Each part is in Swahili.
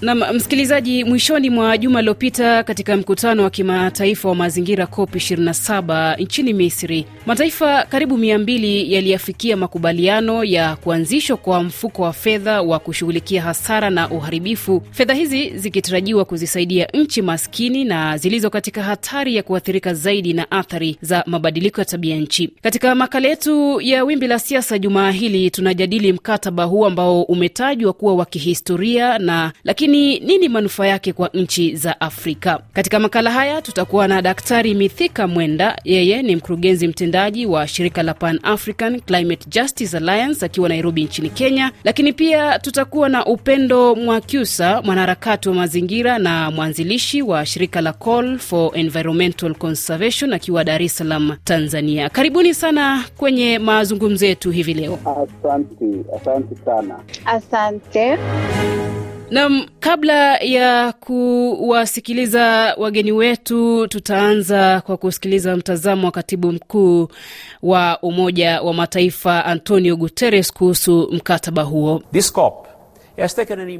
Na msikilizaji, mwishoni mwa juma lililopita katika mkutano wa kimataifa wa mazingira COP 27 nchini Misri, mataifa karibu 200 yaliyafikia makubaliano ya kuanzishwa kwa mfuko wa fedha wa kushughulikia hasara na uharibifu, fedha hizi zikitarajiwa kuzisaidia nchi maskini na zilizo katika hatari ya kuathirika zaidi na athari za mabadiliko ya tabia nchi. Katika makala yetu ya Wimbi la Siasa jumaa hili tunajadili mkataba huu ambao umetajwa kuwa wa kihistoria na lakini lakini nini manufaa yake kwa nchi za Afrika? Katika makala haya tutakuwa na Daktari Mithika Mwenda, yeye ni mkurugenzi mtendaji wa shirika la Pan African Climate Justice Alliance akiwa Nairobi nchini Kenya, lakini pia tutakuwa na Upendo Mwakyusa, mwanaharakati wa mazingira na mwanzilishi wa shirika la Call for Environmental Conservation akiwa Dar es Salaam, Tanzania. Karibuni sana kwenye mazungumzo yetu hivi leo. Asante, asante sana. Asante. Nam, kabla ya kuwasikiliza wageni wetu, tutaanza kwa kusikiliza mtazamo wa katibu mkuu wa Umoja wa Mataifa Antonio Guterres kuhusu mkataba huo. This COP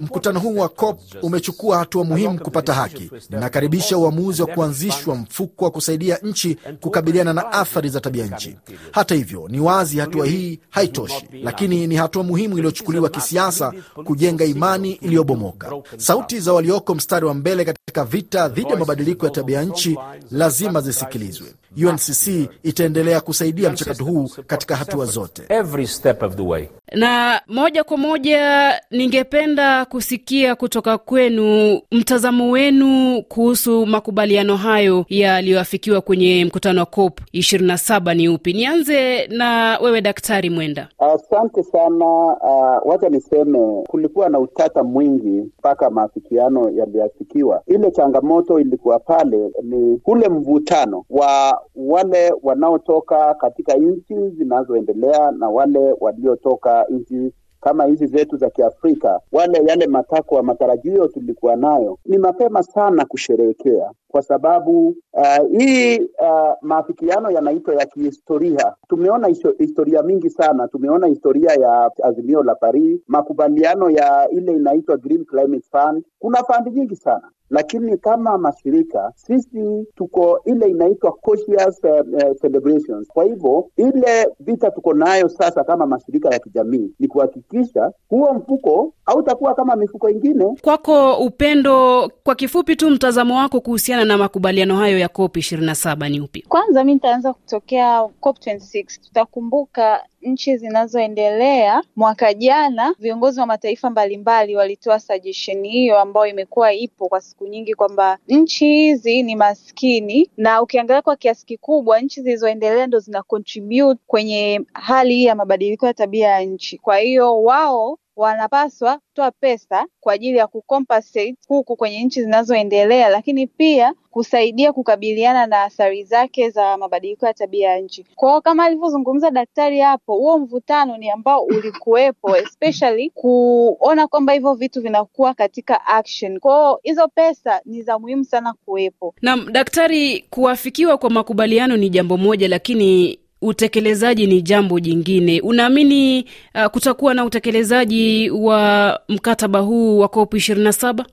Mkutano huu wa COP umechukua hatua muhimu kupata haki. Ninakaribisha uamuzi wa kuanzishwa mfuko wa kusaidia nchi kukabiliana na athari za tabia nchi. Hata hivyo, ni wazi hatua hii haitoshi, lakini ni hatua muhimu iliyochukuliwa kisiasa kujenga imani iliyobomoka. Sauti za walioko mstari wa mbele katika vita dhidi ya mabadiliko ya tabia nchi lazima zisikilizwe. UNCC itaendelea kusaidia mchakato huu katika hatua zote. every step of the way. Na moja kwa moja, ningependa kusikia kutoka kwenu mtazamo wenu kuhusu makubaliano hayo yaliyoafikiwa kwenye mkutano wa COP 27 ni upi? Nianze na wewe Daktari Mwenda. Asante sana. Uh, wacha niseme kulikuwa na utata mwingi mpaka maafikiano yaliyoafikiwa. Ile changamoto ilikuwa pale ni ule mvutano wa wale wanaotoka katika nchi zinazoendelea na wale waliotoka nchi kama nchi zetu za Kiafrika, wale yale matakwa matarajio tulikuwa nayo, ni mapema sana kusherehekea kwa sababu uh, hii uh, maafikiano yanaitwa ya kihistoria. Tumeona histo- historia mingi sana, tumeona historia ya azimio la Paris, makubaliano ya ile inaitwa Green Climate Fund. Kuna fandi nyingi sana lakini kama mashirika sisi tuko ile inaitwa cautious uh, uh, celebrations. Kwa hivyo ile vita tuko nayo sasa kama mashirika ya kijamii ni kuhakikisha huo mfuko hautakuwa kama mifuko ingine. Kwako Upendo, kwa kifupi tu mtazamo wako kuhusiana na makubaliano hayo ya COP 27 ni upi? Kwanza mi nitaanza kutokea COP26. Tutakumbuka nchi zinazoendelea, mwaka jana viongozi wa mataifa mbalimbali walitoa suggestion hiyo ambayo imekuwa ipo kwa siku nyingi kwamba nchi hizi ni maskini, na ukiangalia kwa kiasi kikubwa nchi zilizoendelea ndo zina contribute kwenye hali hii ya mabadiliko ya tabia ya nchi. Kwa hiyo wao wanapaswa kutoa pesa kwa ajili ya kucompensate huku kwenye nchi zinazoendelea, lakini pia kusaidia kukabiliana na athari zake za mabadiliko ya tabia ya nchi. Kwa hiyo kama alivyozungumza daktari hapo, huo mvutano ni ambao ulikuwepo, especially kuona kwamba hivyo vitu vinakuwa katika action. Kwa hiyo hizo pesa ni za muhimu sana kuwepo. Naam, daktari, kuafikiwa kwa makubaliano ni jambo moja, lakini utekelezaji ni jambo jingine. Unaamini uh, kutakuwa na utekelezaji wa mkataba huu wa COP 27?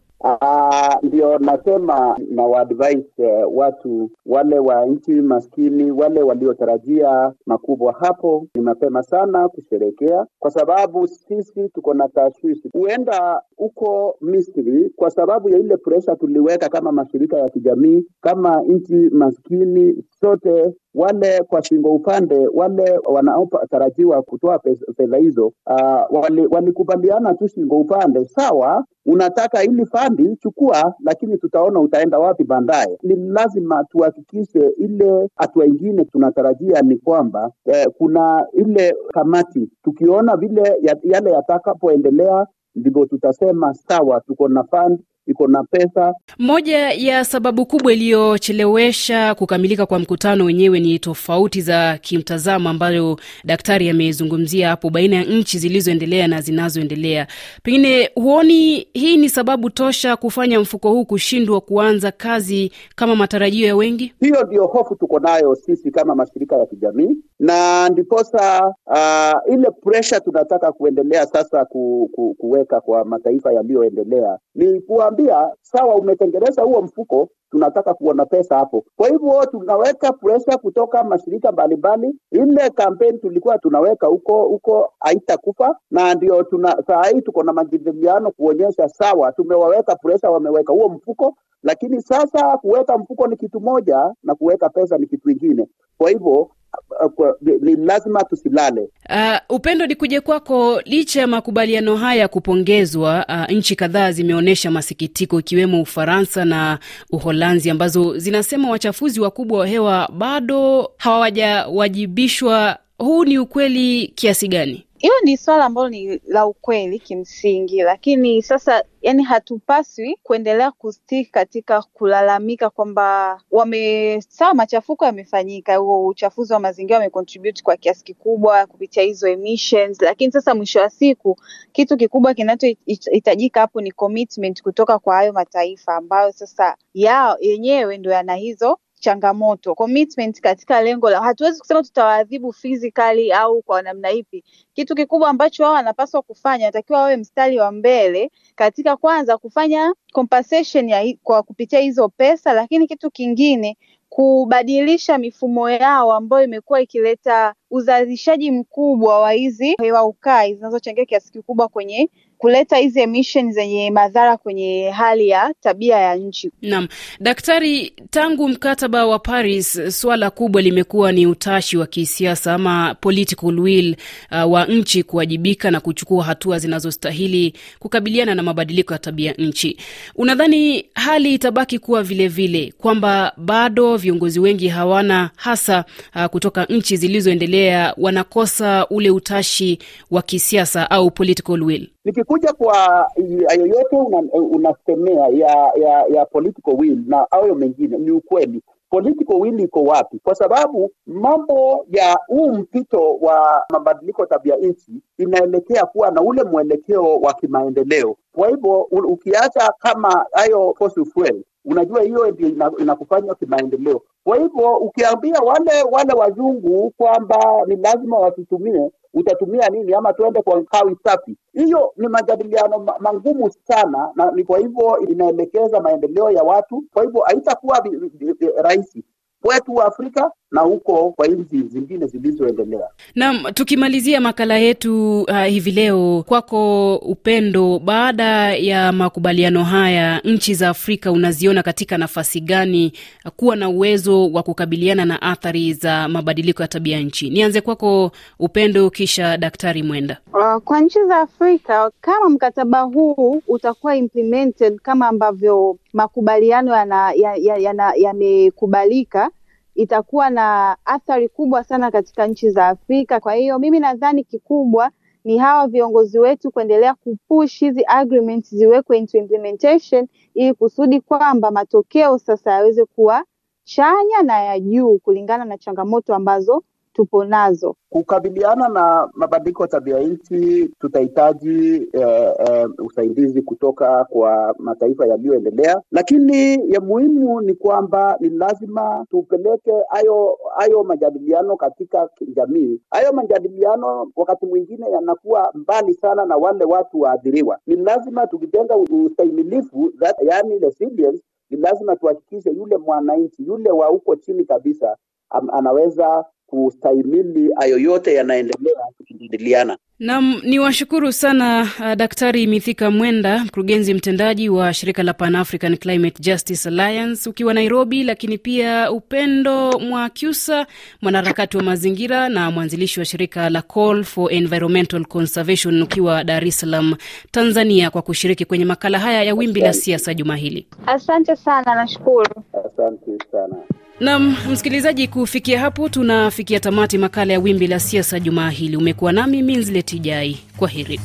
Ah, ndio nasema na waadvise eh, watu wale wa nchi maskini, wale waliotarajia makubwa, hapo ni mapema sana kusherekea, kwa sababu sisi tuko na tashwishi. Huenda huko Misri, kwa sababu ya ile presha tuliweka kama mashirika ya kijamii, kama nchi maskini sote wale kwa shingo upande wale wanaotarajiwa kutoa fedha hizo uh, walikubaliana wali tu shingo upande, sawa, unataka ili fandi chukua, lakini tutaona utaenda wapi baadaye. Ni lazima tuhakikishe ile hatua ingine tunatarajia ni kwamba eh, kuna ile kamati, tukiona vile yale yatakapoendelea ndivyo tutasema sawa, tuko na fund iko na pesa. Moja ya sababu kubwa iliyochelewesha kukamilika kwa mkutano wenyewe ni tofauti za kimtazamo ambayo daktari amezungumzia hapo baina ya nchi zilizoendelea na zinazoendelea. Pengine huoni hii ni sababu tosha kufanya mfuko huu kushindwa kuanza kazi kama matarajio ya wengi? Hiyo ndio hofu tuko nayo sisi kama mashirika ya kijamii, na ndiposa uh, ile presha tunataka kuendelea sasa ku, ku, kuweka kwa mataifa yaliyoendelea ni kuambia sawa, umetengeneza huo mfuko, tunataka kuona pesa hapo. Kwa hivyo tunaweka pressure kutoka mashirika mbalimbali. Ile kampeni tulikuwa tunaweka huko huko haitakufa, na ndio tuna saa hii tuko na majadiliano kuonyesha sawa, tumewaweka pressure, wameweka huo mfuko, lakini sasa kuweka mfuko ni kitu moja na kuweka pesa ni kitu ingine. Kwa hivyo ni lazima tusilale. Uh, Upendo, ni kuja kwako. Licha ya makubaliano haya kupongezwa, uh, nchi kadhaa zimeonyesha masikitiko ikiwemo Ufaransa na Uholanzi ambazo zinasema wachafuzi wakubwa wa hewa bado hawajawajibishwa. Huu ni ukweli kiasi gani? Hilo ni swala ambalo ni la ukweli kimsingi, lakini sasa, yani, hatupaswi kuendelea kustiki katika kulalamika kwamba wame sawa, machafuko yamefanyika, huo uchafuzi wa mazingira wamecontribute kwa kiasi kikubwa kupitia hizo emissions, lakini sasa mwisho wa siku kitu kikubwa kinachohitajika hapo ni commitment kutoka kwa hayo mataifa ambayo sasa yao yenyewe ndo yana hizo changamoto commitment katika lengo la, hatuwezi kusema tutawaadhibu physically au kwa namna ipi. Kitu kikubwa ambacho wao wanapaswa kufanya, natakiwa wawe mstari wa mbele katika kwanza kufanya compensation ya kwa kupitia hizo pesa, lakini kitu kingine kubadilisha mifumo yao ambayo imekuwa ikileta uzalishaji mkubwa wa hizi hewa ukai zinazochangia kiasi kikubwa kwenye kuleta hizi emission zenye madhara kwenye hali ya tabia ya nchi. Naam, daktari, tangu mkataba wa Paris suala kubwa limekuwa ni utashi wa kisiasa ama political will uh, wa nchi kuwajibika na kuchukua hatua zinazostahili kukabiliana na mabadiliko ya tabia nchi. Unadhani hali itabaki kuwa vilevile kwamba bado viongozi wengi hawana hasa uh, kutoka nchi zilizoendelea wanakosa ule utashi wa kisiasa au political will? Nikikuja kwa yoyote unasemea una ya, ya ya political will na hayo mengine, ni ukweli political will iko wapi? Kwa sababu mambo ya huu mpito wa mabadiliko tabia nchi inaelekea kuwa na ule mwelekeo wa kimaendeleo. Kwa hivyo ukiacha kama hayo fossil fuel, unajua hiyo ndio inakufanya kimaendeleo. Kwa hivyo ukiambia wale wale wazungu kwamba ni lazima wasitumie utatumia nini ama tuende kwa kawi safi? Hiyo ni majadiliano mangumu sana, na ni kwa hivyo inaelekeza maendeleo ya watu. Kwa hivyo haitakuwa rahisi kwetu Afrika na huko kwa nchi zingine zilizoendelea. Naam, tukimalizia makala yetu uh, hivi leo, kwako Upendo, baada ya makubaliano haya, nchi za Afrika unaziona katika nafasi gani kuwa na uwezo wa kukabiliana na athari za mabadiliko ya tabia nchi? Nianze kwako Upendo, kisha Daktari Mwenda. Uh, kwa nchi za Afrika kama mkataba huu utakuwa implemented kama ambavyo makubaliano yamekubalika ya, ya, ya itakuwa na athari kubwa sana katika nchi za Afrika. Kwa hiyo mimi nadhani kikubwa ni hawa viongozi wetu kuendelea kupush hizi agreements ziwekwe into implementation, ili kusudi kwamba matokeo sasa yaweze kuwa chanya na ya juu kulingana na changamoto ambazo tupo nazo. Kukabiliana na mabadiliko ya tabia nchi tutahitaji eh, eh, usaidizi kutoka kwa mataifa yaliyoendelea, lakini ya muhimu ni kwamba ni lazima tupeleke hayo hayo majadiliano katika jamii. Hayo majadiliano wakati mwingine yanakuwa mbali sana na wale watu waathiriwa. Ni lazima tukijenga ustahimilifu, yaani resilience, ni lazima tuhakikishe yule mwananchi yule wa huko chini kabisa anaweza kustahimili hayo yote yanaendelea kujadiliana. Naam, ni washukuru sana uh, Daktari Mithika Mwenda, mkurugenzi mtendaji wa shirika la Pan African Climate Justice Alliance ukiwa Nairobi, lakini pia Upendo Mwakyusa, mwanaharakati wa mazingira na mwanzilishi wa shirika la Call for Environmental Conservation ukiwa Dar es Salaam, Tanzania, kwa kushiriki kwenye makala haya ya Wimbi la Siasa juma hili. Asante sana, nashukuru. Asante sana. Nam msikilizaji, kufikia hapo tunafikia tamati makala ya Wimbi la Siasa jumaa hili. Umekuwa nami Minzlet Jai, kwa heri.